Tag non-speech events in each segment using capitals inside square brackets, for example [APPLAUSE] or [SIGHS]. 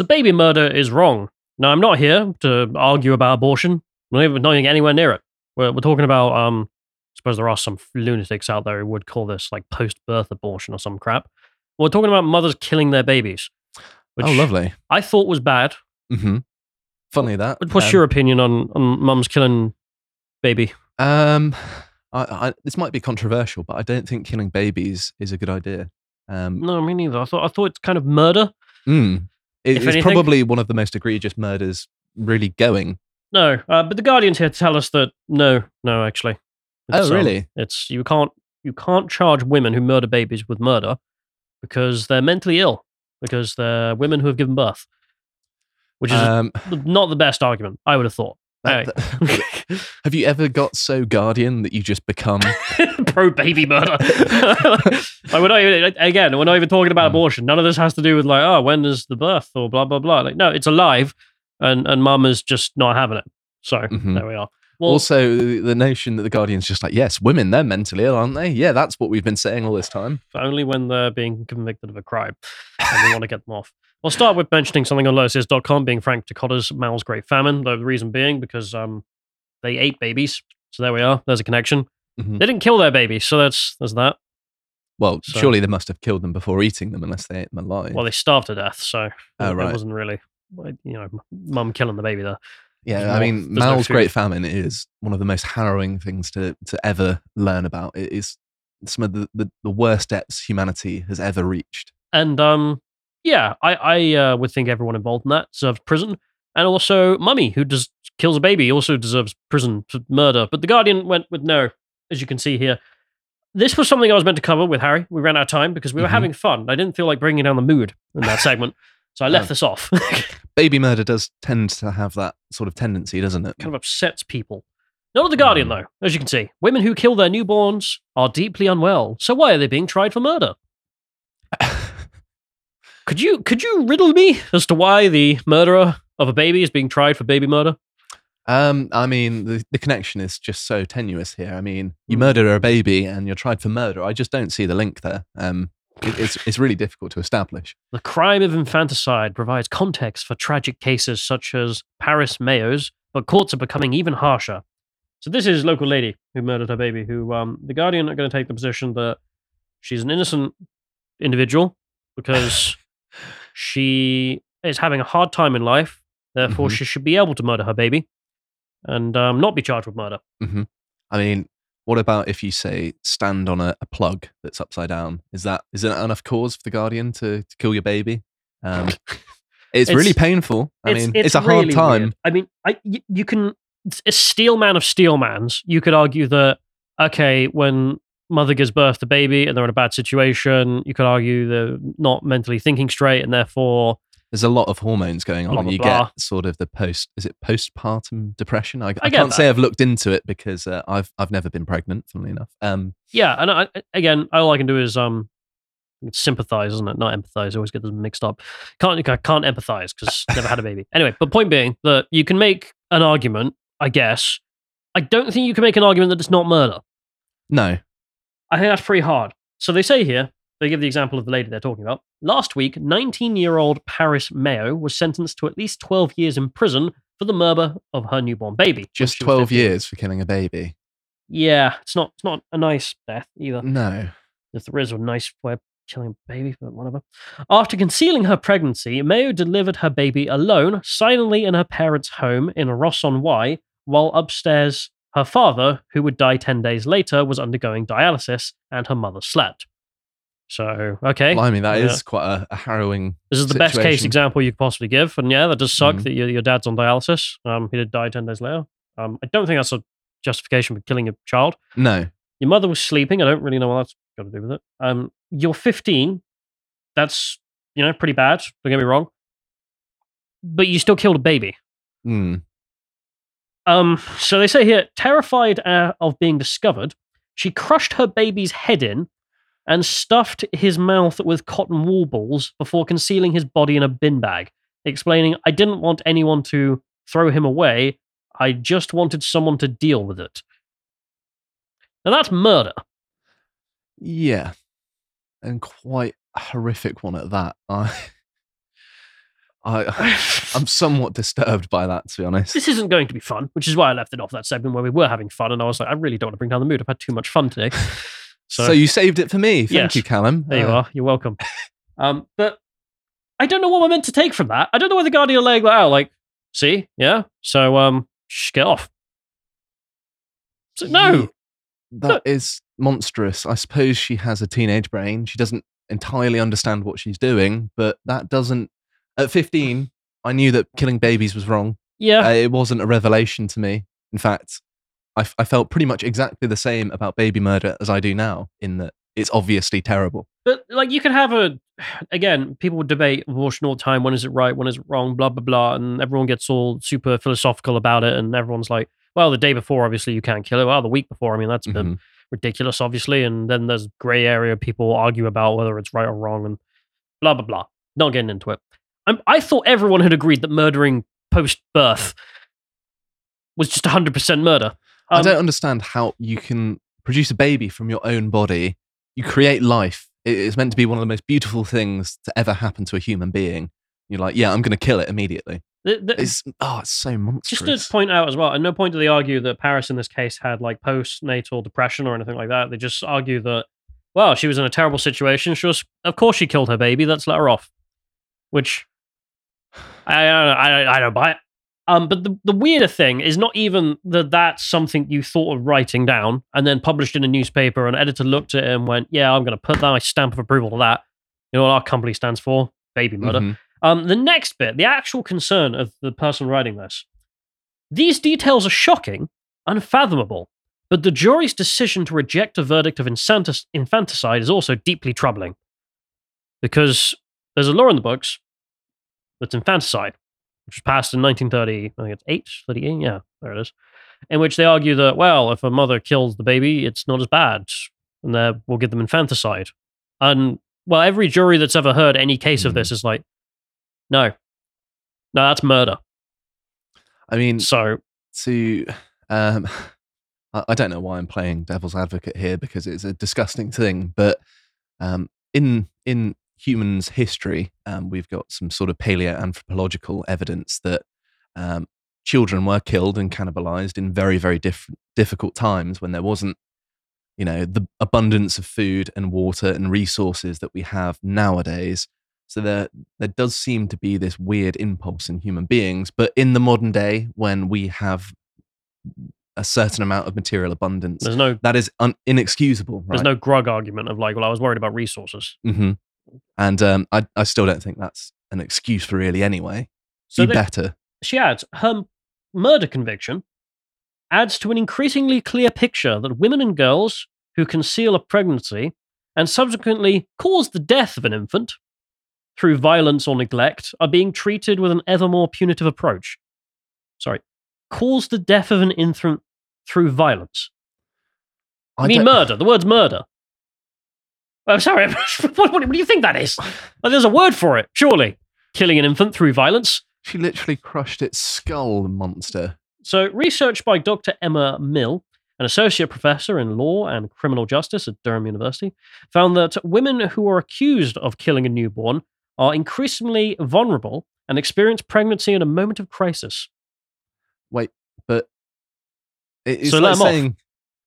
So baby murder is wrong. Now, I'm not here to argue about abortion. We're not even anywhere near it. We're, we're talking about, um, I suppose there are some lunatics out there who would call this like post birth abortion or some crap. We're talking about mothers killing their babies. Which oh, lovely. I thought was bad. hmm Funny that. What's Um, your opinion on, on mums killing baby? Um, I, I, this might be controversial, but I don't think killing babies is a good idea. Um, No, me neither. I thought I thought it's kind of murder. mm, it- it's anything- probably one of the most egregious murders really going. No, uh, but the Guardian's here tell us that no, no, actually. Oh, It's, um, really? it's you can't you can't charge women who murder babies with murder because they're mentally ill because they're women who have given birth, which is Um, not the best argument. I would have thought. That- that- [LAUGHS] have you ever got so guardian that you just become? [LAUGHS] Pro baby murder. [LAUGHS] like we're not even, again, we're not even talking about Mm. abortion. None of this has to do with like, oh, when is the birth or blah blah blah. Like, no, it's alive, and and mum is just not having it. So Mhm. there we are. Well, also, the notion that the guardian's just like, yes, women, they're mentally ill, aren't they? Yeah, that's what we've been saying all this time. only when they're being convicted of a crime and we want to get them off. We'll start with mentioning something on lotuseaters.com being Frank Dikötter's Mao's Great Famine. though The reason being because um, they ate babies. So there we are. There's a connection. Mhm. They didn't kill their babies. So that's there's that. Well, So- surely they must have killed them before eating them, unless they ate them alive. Well, they starved to death. So Oh, it, right. it wasn't really, you know, mum killing the baby there. Yeah, I mean, there's no Mao's. Great Famine is one of the most harrowing things to to ever learn about. It is some of the, the, the worst depths humanity has ever reached. And um, yeah, I, I uh, would think everyone involved in that deserves prison. And also, Mummy, who does kills a baby, also deserves prison for murder. But the Guardian went with no, as you can see here. This was something I was meant to cover with Harry. We ran out of time because we were Mhm. having fun. I didn't feel like bringing down the mood in that segment, so I left Oh. this off. [LAUGHS] Baby murder does tend to have that sort of tendency, doesn't it? kind of upsets people. Not at the Guardian, Mm. though. As you can see, women who kill their newborns are deeply unwell. So why are they being tried for murder? Could you could you riddle me as to why the murderer of a baby is being tried for baby murder? um, I mean, the, the connection is just so tenuous here. I mean, you Mm. murder a baby and you're tried for murder. I just don't see the link there. Um, it, it's it's really difficult to establish. The crime of infanticide provides context for tragic cases such as Paris Mayo's, but courts are becoming even harsher. So this is local lady who murdered her baby. Who um, the Guardian are going to take the position that she's an innocent individual because [LAUGHS] she is having a hard time in life. Therefore, Mhm. she should be able to murder her baby and um, not be charged with murder. I mean, what about if you say stand on a, a plug that's upside down? Is that is that enough cause for the guardian to, to kill your baby? Um, [LAUGHS] it's, really painful. I mean, it's, a hard time. weird. I mean, I y- you can a steel man of steel mans. You could argue that okay, when mother gives birth to baby and they're in a bad situation, you could argue they're not mentally thinking straight and therefore There's a lot of hormones going on, Blah, blah, you blah. get sort of the post. Is it postpartum depression? I, I, I can't say. I've looked into it because uh, I've I've never been pregnant. Funnily enough, um, yeah. And I, again, all I can do is um sympathize, isn't it? Not empathize. I always get them mixed up. Can't I can't empathize because [LAUGHS] never had a baby. Anyway, but point being that you can make an argument. I guess. I don't think you can make an argument that it's not murder. no, I think that's pretty hard. So they say here, they give the example of the lady they're talking about. Last week, 19 year old Paris Mayo was sentenced to at least 12 years in prison for the murder of her newborn baby. just twelve years for killing a baby. Yeah, it's not it's not a nice death either. No, If there is a nice way of killing a baby, but whatever. After concealing her pregnancy, Mayo delivered her baby alone, silently in her parents' home in Ross on Wye, while upstairs her father, who would die 10 days later, was undergoing dialysis and her mother slept. So, okay. blimey, that is Yeah. quite a, a harrowing. This is the best case example you could possibly give. And yeah, that does suck Mhm. that your, your dad's on dialysis. Um, he did die 10 days later. Um, I don't think that's a justification for killing a child. No, Your mother was sleeping. I don't really know what that's got to do with it. Um, you're 15. That's, you know, pretty bad. Don't get me wrong. But you still killed a baby. Mm. Um, so they say here, terrified uh, of being discovered, she crushed her baby's head in and stuffed his mouth with cotton wool balls before concealing his body in a bin bag, explaining, I didn't want anyone to throw him away. I just wanted someone to deal with it. Now that's murder. Yeah, and quite horrific one at that. I [LAUGHS] I, [LAUGHS] I'm somewhat disturbed by that, to be honest. this isn't going to be fun, which is why I left it off that segment where we were having fun, and I was like, I really don't want to bring down the mood. I've had too much fun today. [LAUGHS] So, So, you saved it for me. Thank Yes. you, Callum. there you Uh, are. You're welcome. [LAUGHS] um, but I don't know what we're meant to take from that. I don't know why the Guardian are laying that out. Like, see, yeah. So, um, shh, get off. So, no, ye- That is monstrous. I suppose she has a teenage brain. She doesn't entirely understand what she's doing, but that doesn't. At 15, I knew that killing babies was wrong. yeah, Uh, it wasn't a revelation to me. In fact, I, f- I felt pretty much exactly the same about baby murder as I do now, in that it's obviously terrible. But like you could have a again, people would debate abortion all the time. When is it right? When is it wrong? Blah blah blah, and everyone gets all super philosophical about it, and everyone's like, "Well, the day before, obviously, you can't kill it. Well, the week before, I mean, that's Mhm. ridiculous, obviously." And then there's grey area. People argue about whether it's right or wrong, and blah blah blah. Not getting into it. I'm, I thought everyone had agreed that murdering post birth was just 100 percent murder. I Um, don't understand how you can produce a baby from your own body. You create life. It is meant to be one of the most beautiful things to ever happen to a human being. You're like, yeah, I'm going to kill it immediately. the- the- It's oh, it's so monstrous. Just to point out as well, at no point do they argue that Paris in this case had like postnatal depression or anything like that. They just argue that, well, she was in a terrible situation. She was, of course, she killed her baby. Let's let her off. Which I I, I, I don't buy it. Um, but the, the weirder thing is not even that that's something you thought of writing down and then published in a newspaper. An editor looked at it and went, "Yeah, I'm going to put my stamp of approval to that." You know what our company stands for? Baby murder. Mhm. Um, the next bit, the actual concern of the person writing this. These details are shocking, unfathomable, but the jury's decision to reject a verdict of infanticide is also deeply troubling. Because there's a law in the books that's infanticide, which was passed in 1930, I think it's 8, 38, yeah, there it is, in which they argue that, well, if a mother kills the baby, it's not as bad, and that we'll give them infanticide. And, well, every jury that's ever heard any case of Hmm. this is like, no. No, that's murder. I mean, So, to um, [LAUGHS] I, I don't know why I'm playing devil's advocate here because it's a disgusting thing, but um, in in humans' history, um, we've got some sort of paleoanthropological evidence that um, children were killed and cannibalized in very very diff- difficult times when there wasn't you know the abundance of food and water and resources that we have nowadays. So there there does seem to be this weird impulse in human beings but in the modern day when we have a certain amount of material abundance there's no that is un- inexcusable there's no grug argument of like, well, I was worried about resources. hmm and um, I, I still don't think that's an excuse for really anyway So be better she adds her murder conviction adds to an increasingly clear picture that women and girls who conceal a pregnancy and subsequently cause the death of an infant through violence or neglect are being treated with an ever more punitive approach. Sorry, cause the death of an infant through violence. I, mean, don't- murder. The word's murder. I'm sorry. [LAUGHS] what, what, what do you think that is? Like, there's a word for it, surely. Killing an infant through violence. she literally crushed its skull monster So, research by Dr. Emma Milne, an associate professor in law and criminal justice at Durham University, found that women who are accused of killing a newborn are increasingly vulnerable and experience pregnancy in a moment of crisis. wait but it's So like 'em off. saying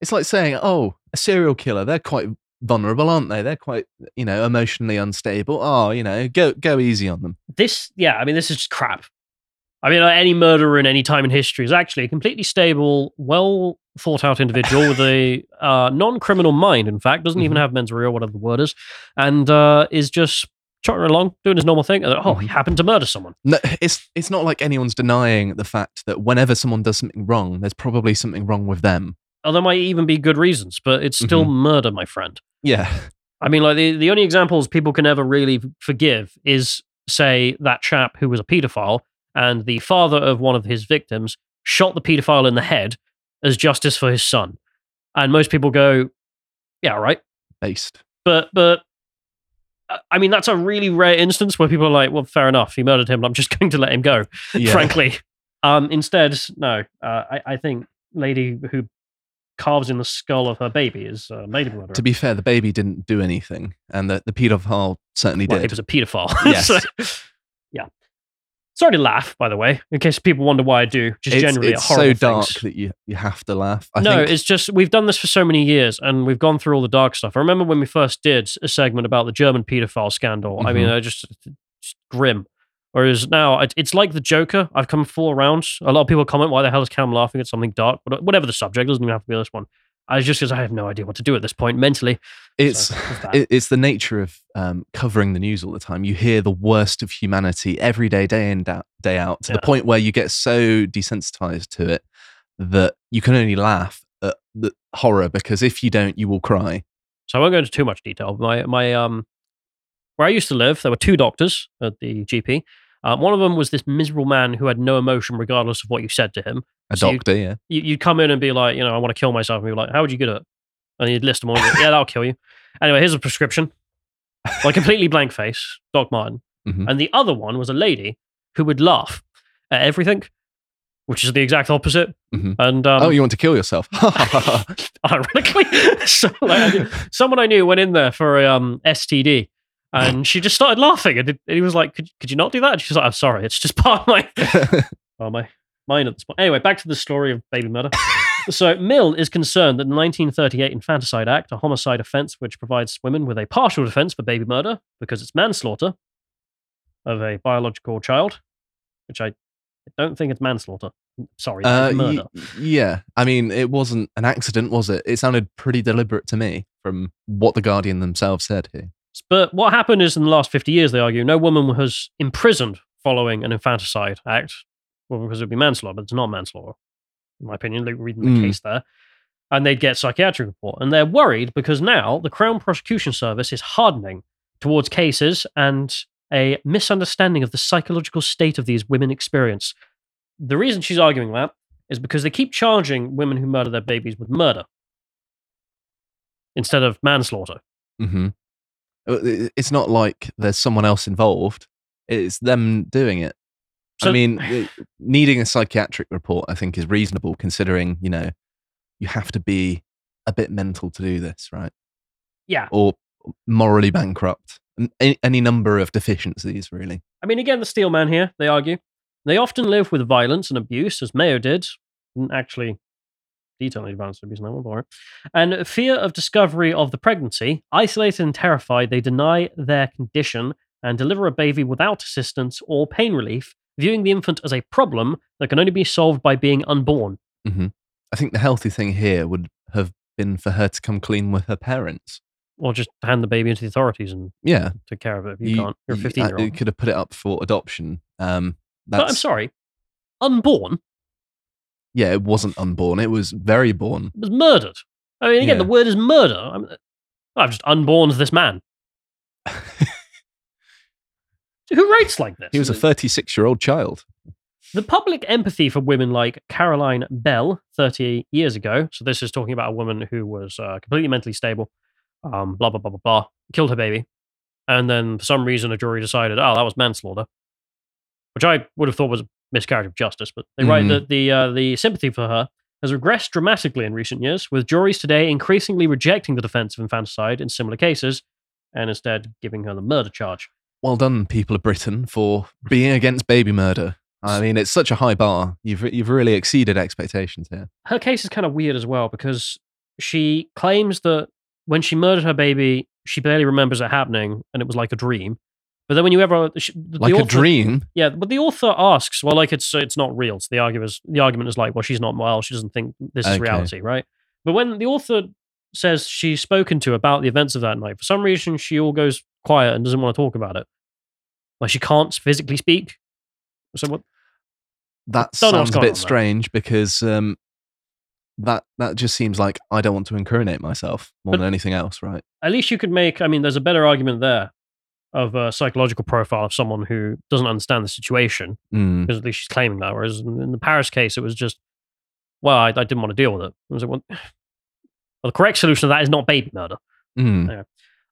it's like saying oh a serial killer they're quite vulnerable aren't they they're quite you know emotionally unstable oh you know go go easy on them This, yeah, I mean, this is just crap. I mean, like, any murderer in any time in history is actually a completely stable, well thought out individual with a [LAUGHS] uh, non criminal mind, in fact, doesn't even Mhm. have mens rea or whatever the word is, and uh, is just trotting along, doing his normal thing. And, oh, he Mhm. happened to murder someone. No, it's it's not like anyone's denying the fact that whenever someone does something wrong, there's probably something wrong with them. Oh, there might even be good reasons, but it's still Mhm. murder, my friend. Yeah, I mean, like the, the only examples people can ever really forgive is, say, that chap who was a pedophile and the father of one of his victims shot the pedophile in the head as justice for his son. And most people go, yeah, right. based. But, but, uh, I mean, that's a really rare instance where people are like, well, fair enough. He murdered him. I'm just [LAUGHS] going to let him go, Yeah. frankly. Um, instead, no. Uh, I, I think lady who carves in the skull of her baby is uh, lady murderer. To be fair, the baby didn't do anything, and the, the paedophile certainly well, did. he was a pedophile. [LAUGHS] Yes. So, yeah. Sorry to laugh, by the way, in case people wonder why I do. Just it's generally it's so dark things. that you, you have to laugh. I no, think it's just we've done this for so many years, and we've gone through all the dark stuff. I remember when we first did a segment about the German paedophile scandal. I mean, Mhm. I just, just grim. Whereas now it's like the Joker. I've come full around. A lot of people comment, "Why the hell is Cam laughing at something dark?" But whatever the subject, doesn't even have to be this one. I just because I have no idea what to do at this point mentally. it's So, there's that. it, it's the nature of um, covering the news all the time. You hear the worst of humanity every day, day in, da- day out, to the point where you get so desensitized to it that you can only laugh at the horror because if you don't, you will cry. So I won't go into too much detail. My my um, where I used to live, there were two doctors at the GP. Um, one of them was this miserable man who had no emotion, regardless of what you said to him. A So you- doctor, yeah. You, you'd come in and be like, you know, I want to kill myself, and be like, how would you get it? And you'd list them all. yeah, that'll kill you. Anyway, here's a prescription. [LAUGHS] Like completely blank face, Doc Martin. Mhm. And the other one was a lady who would laugh at everything, which is the exact opposite. Mhm. And um, oh, you want to kill yourself? [LAUGHS] [LAUGHS] ironically. so, like, someone I knew went in there for a um, STD and [LAUGHS] she just started laughing. And, it- and he was like, could, could you not do that? And she was like, I'm sorry. It's just [LAUGHS] part of my, [LAUGHS] oh, my mind at this point. Anyway, back to the story of baby murder. so, Milne is concerned that the 1938 Infanticide Act, a homicide offense which provides women with a partial defense for baby murder because it's manslaughter of a biological child, which I don't think it's manslaughter. Sorry, Uh, it's y- murder. yeah, I mean, it wasn't an accident, was it? It sounded pretty deliberate to me from what the Guardian themselves said here. But what happened is in the last 50 years, they argue, no woman was imprisoned following an infanticide act. Well, because it would be manslaughter, but it's not manslaughter, in my opinion. Like reading the Mm. case there. And they'd get psychiatric report. And they're worried because now the Crown Prosecution Service is hardening towards cases and a misunderstanding of the psychological state of these women experience. The reason she's arguing that is because they keep charging women who murder their babies with murder instead of manslaughter. hmm Uh, it's not like there's someone else involved. It's them doing it. So- I mean, [SIGHS] needing a psychiatric report, I think, is reasonable considering, you know, you have to be a bit mental to do this, right? Yeah. Or morally bankrupt. Any, any number of deficiencies, really. I mean, again, the Steel Man here, they argue. They often live with violence and abuse, as Mayo did. Didn't actually detail advanced violence and abuse in that one, but. And fear of discovery of the pregnancy. Isolated and terrified, they deny their condition and deliver a baby without assistance or pain relief, viewing the infant as a problem that can only be solved by being unborn. I think the healthy thing here would have been for her to come clean with her parents. Or just hand the baby into the authorities and Yeah. take care of it if you, can't. You're a 15 year uh, You could have put it up for adoption. Um, But I'm sorry, unborn yeah, it wasn't unborn. It was very born. It was murdered. I mean, again, Yeah. the word is murder. I'm, I've just unborned this man. [LAUGHS] Who writes like this? He was a 36 year old child. the public empathy for women like Caroline Beale 30 years ago. So this is talking about a woman who was uh, completely mentally stable, um, blah blah blah blah blah, killed her baby, and then for some reason a jury decided, oh, that was manslaughter, which I would have thought was miscarriage of justice. But they write Mhm. that the uh, the sympathy for her has regressed dramatically in recent years, with juries today increasingly rejecting the defense of infanticide in similar cases, and instead giving her the murder charge. Well done, people of Britain, for being against baby murder. I mean, it's such a high bar. You've you've really exceeded expectations here. her case is kind of weird as well because she claims that when she murdered her baby, she barely remembers it happening and it was like a dream. But then when you ever the Like a author- dream. yeah, but the author asks, well, like it's it's not real. So the argument is the argument is like, well, she's not well. She doesn't think this is Okay. reality, right? But when the author says she's spoken to about the events of that night, for some reason she all goes quiet and doesn't want to talk about it. Like she can't physically speak. So what? That Don't know what's sounds a bit on there. strange because um, that that just seems like I don't want to incriminate myself more But- than anything else, right? at least you could make. I mean, there's a better argument there of a psychological profile of someone who doesn't understand the situation, Mm. because at least she's claiming that. Whereas in in the Paris case, it was just, well, I, I didn't want to deal with it. I was like, well, [SIGHS] well, the correct solution to that is not baby murder. Mm.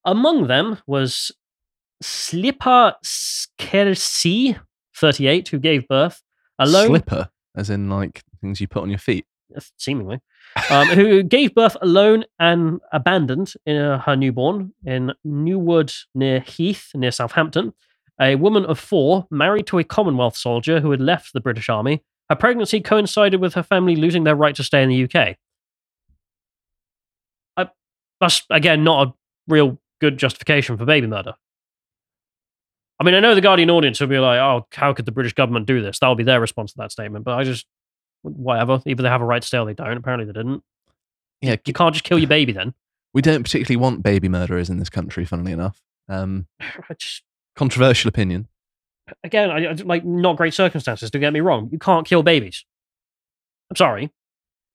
Among them was Slipper Skersi, 38, who gave birth alone, Slipper, as in like things you put on your feet. Seemingly, um, who gave birth alone and abandoned in uh, her newborn in Newwood near Heath, near Southampton. a woman of four, married to a Commonwealth soldier who had left the British Army. Her pregnancy coincided with her family losing their right to stay in the UK. I, that's, again, not a real good justification for baby murder. I mean, I know the Guardian audience will be like, oh, how could the British government do this? That'll be their response to that statement. But I just, whatever. Either they have a right to stay or they don't. Apparently they didn't. Yeah, You can't just kill your baby then. we don't particularly want baby murderers in this country. Funnily enough, um, [LAUGHS] just, controversial opinion. again, I, I- like not great circumstances. Don't get me wrong. You can't kill babies. I'm sorry.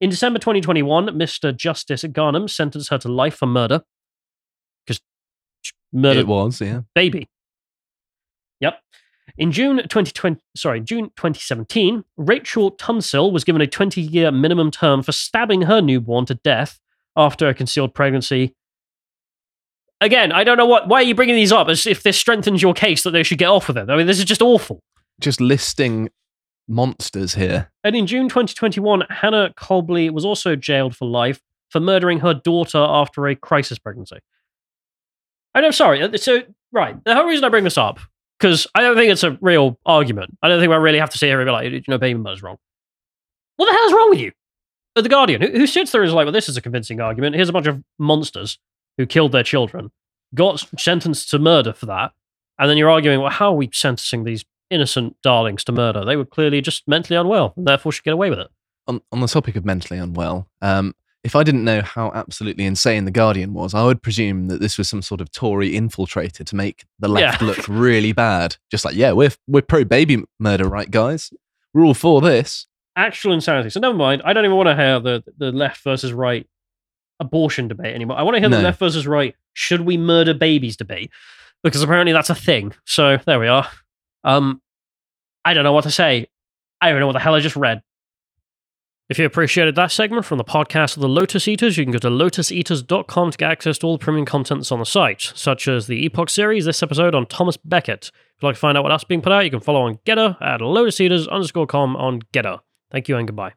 In December 2021, Mr. Justice Garnham sentenced her to life for murder because murder It was, yeah. baby. Yep. In June 2020, sorry, June 2017, Rachel Tunstill was given a 20-year minimum term for stabbing her newborn to death after a concealed pregnancy. Again, I don't know what. Why are you bringing these up? As if this strengthens your case that they should get off with it. I mean, this is just awful. Just listing monsters here. And in June 2021, Hannah Colbley was also jailed for life for murdering her daughter after a crisis pregnancy. And I'm sorry. uh, So, right. The whole reason I bring this up, because I don't think it's a real argument. I don't think I really have to sit here and be like, you know, murder's wrong. What the hell's wrong with you? Uh, The Guardian, who, who sits there and is like, well, this is a convincing argument. Here's a bunch of monsters who killed their children, got sentenced to murder for that. And then you're arguing, well, how are we sentencing these innocent darlings to murder? They were clearly just mentally unwell and therefore should get away with it. On on the topic of mentally unwell, um, if I didn't know how absolutely insane the Guardian was, I would presume that this was some sort of Tory infiltrator to make the left Yeah. look really bad. Just like, yeah, we're we're pro baby murder, right, guys? We're all for this. Actual insanity. So never mind. I don't even want to hear the, the left versus right abortion debate anymore. I want to hear the left versus right should we murder babies debate because apparently that's a thing. So there we are. Um, I don't know what to say. I don't know what the hell I just read. If you appreciated that segment from the podcast of the Lotus Eaters, you can go to lotuseaters.com to get access to all the premium content that's on the site, such as the Epoch series, this episode on Thomas Becket. If you'd like to find out what else being put out, you can follow on Gettr at lotuseaters underscore com on Gettr. Thank you and goodbye.